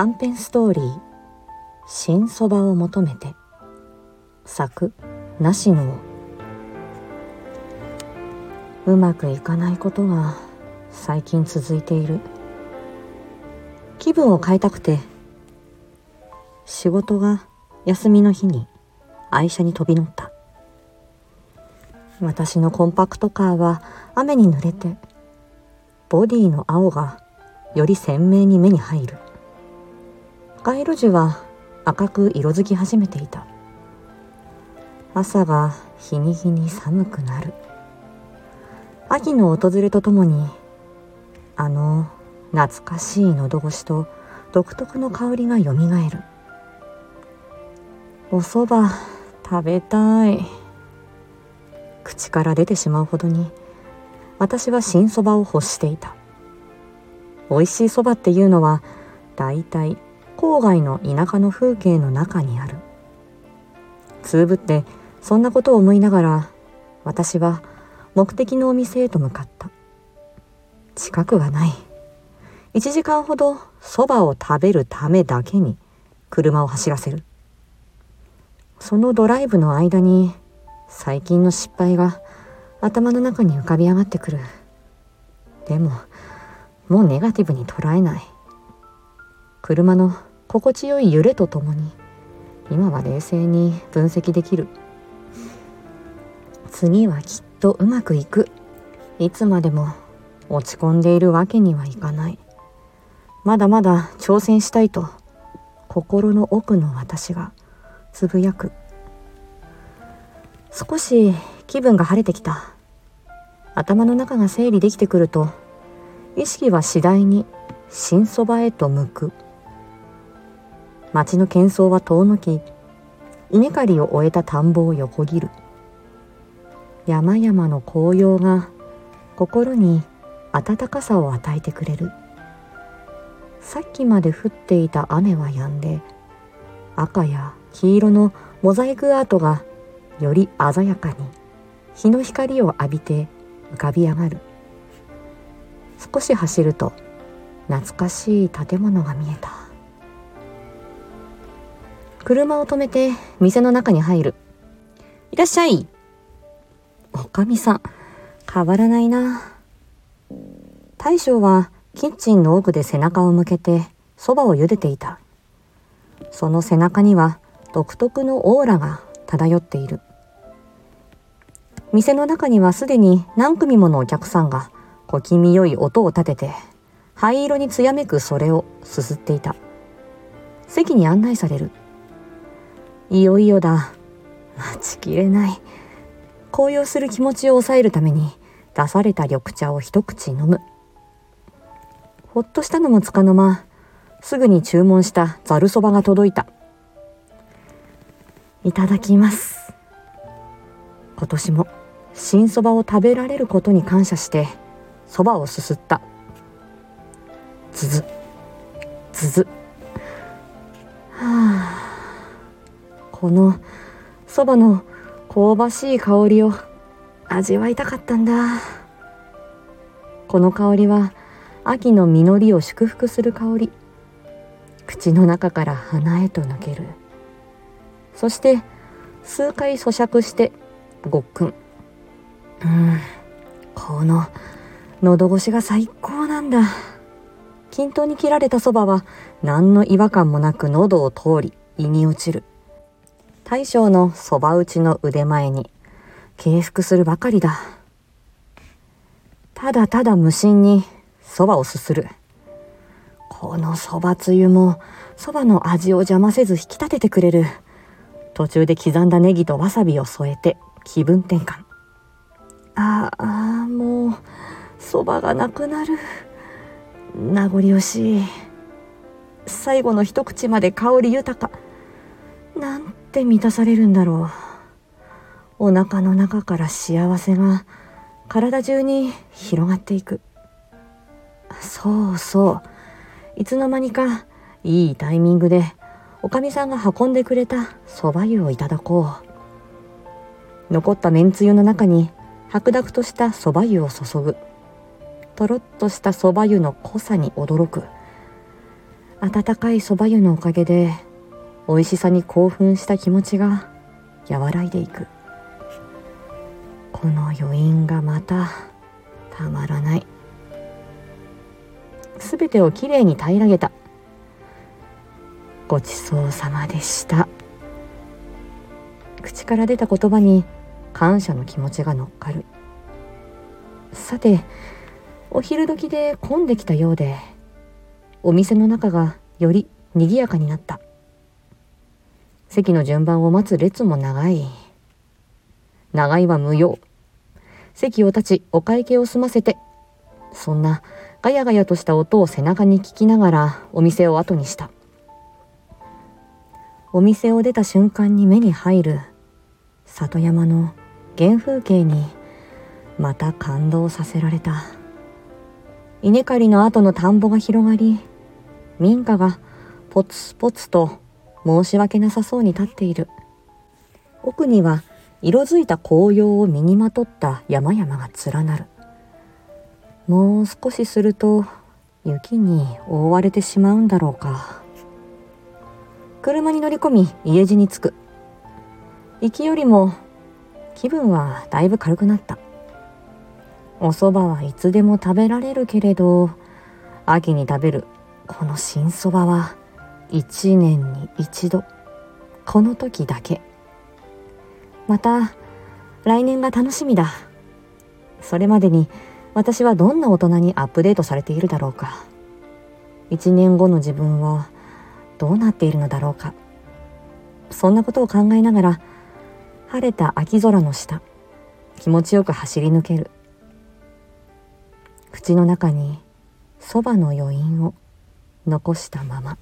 短編ストーリー「新そばを求めて」作なしのうまくいかないことが最近続いている。気分を変えたくて仕事が休みの日に愛車に飛び乗った。私のコンパクトカーは雨に濡れてボディの青がより鮮明に目に入る。街路樹は赤く色づき始めていた。朝が日に日に寒くなる。秋の訪れとともにあの懐かしい喉越しと独特の香りがよみがえる。お蕎麦食べたい。口から出てしまうほどに私は新そばを欲していた。美味しいそばっていうのはだいたい郊外の田舎の風景の中にある。つぶってそんなことを思いながら私は目的のお店へと向かった。近くがない。1時間ほどそばを食べるためだけに車を走らせる。そのドライブの間に最近の失敗が頭の中に浮かび上がってくる。でももうネガティブに捉えない。車の心地よい揺れとともに今は冷静に分析できる。次はきっとうまくいく。いつまでも落ち込んでいるわけにはいかない。まだまだ挑戦したいと心の奥の私がつぶやく。少し気分が晴れてきた。頭の中が整理できてくると意識は次第に新そばへと向く。町の喧騒は遠のき稲刈りを終えた田んぼを横切る。山々の紅葉が心に温かさを与えてくれる。さっきまで降っていた雨は止んで赤や黄色のモザイクアートがより鮮やかに日の光を浴びて浮かび上がる。少し走ると懐かしい建物が見えた。車を止めて店の中に入る。いらっしゃい。おかみさん変わらないな。大将はキッチンの奥で背中を向けてそばを茹でていた。その背中には独特のオーラが漂っている。店の中にはすでに何組ものお客さんが小気味よい音を立てて灰色につやめくそれをすすっていた。席に案内される。いよいよだ。待ちきれない。高揚する気持ちを抑えるために出された緑茶を一口飲む。ほっとしたのもつかの間すぐに注文したざるそばが届いた。いただきます。今年も新そばを食べられることに感謝してそばをすすった。ずずずずはあ。このそばの香ばしい香りを味わいたかったんだ。この香りは秋の実りを祝福する香り。口の中から鼻へと抜ける。そして数回咀嚼してごっくん。うんこの喉越しが最高なんだ。均等に切られたそばは何の違和感もなく喉を通り胃に落ちる。大将のそば打ちの腕前に敬服するばかりだ。ただただ無心にそばをすする。このそばつゆもそばの味を邪魔せず引き立ててくれる。途中で刻んだネギとわさびを添えて気分転換。ああもうそばがなくなる。名残惜しい。最後の一口まで香り豊か。なんって満たされるんだろう。お腹の中から幸せが体中に広がっていく。そうそう。いつの間にかいいタイミングでおかみさんが運んでくれたそば湯をいただこう。残っためんつゆの中に白濁としたそば湯を注ぐ。とろっとしたそば湯の濃さに驚く。温かいそば湯のおかげで美味しさに興奮した気持ちが和らいでいく。この余韻がまたたまらない。すべてをきれいに平らげた。ごちそうさまでした。口から出た言葉に感謝の気持ちが乗っかる。さてお昼時で混んできたようでお店の中がより賑やかになった。席の順番を待つ列も長い。長いは無用。席を立ちお会計を済ませて。そんなガヤガヤとした音を背中に聞きながらお店を後にした。お店を出た瞬間に目に入る里山の原風景にまた感動させられた。稲刈りの後の田んぼが広がり民家がポツポツと申し訳なさそうに立っている。奥には色づいた紅葉を身にまとった山々が連なる。もう少しすると雪に覆われてしまうんだろうか。車に乗り込み家路に着く。行きよりも気分はだいぶ軽くなった。お蕎麦はいつでも食べられるけれど秋に食べるこの新蕎麦は一年に一度。この時だけ。また来年が楽しみだ。それまでに私はどんな大人にアップデートされているだろうか。一年後の自分はどうなっているのだろうか。そんなことを考えながら晴れた秋空の下気持ちよく走り抜ける。口の中にそばの余韻を残したまま。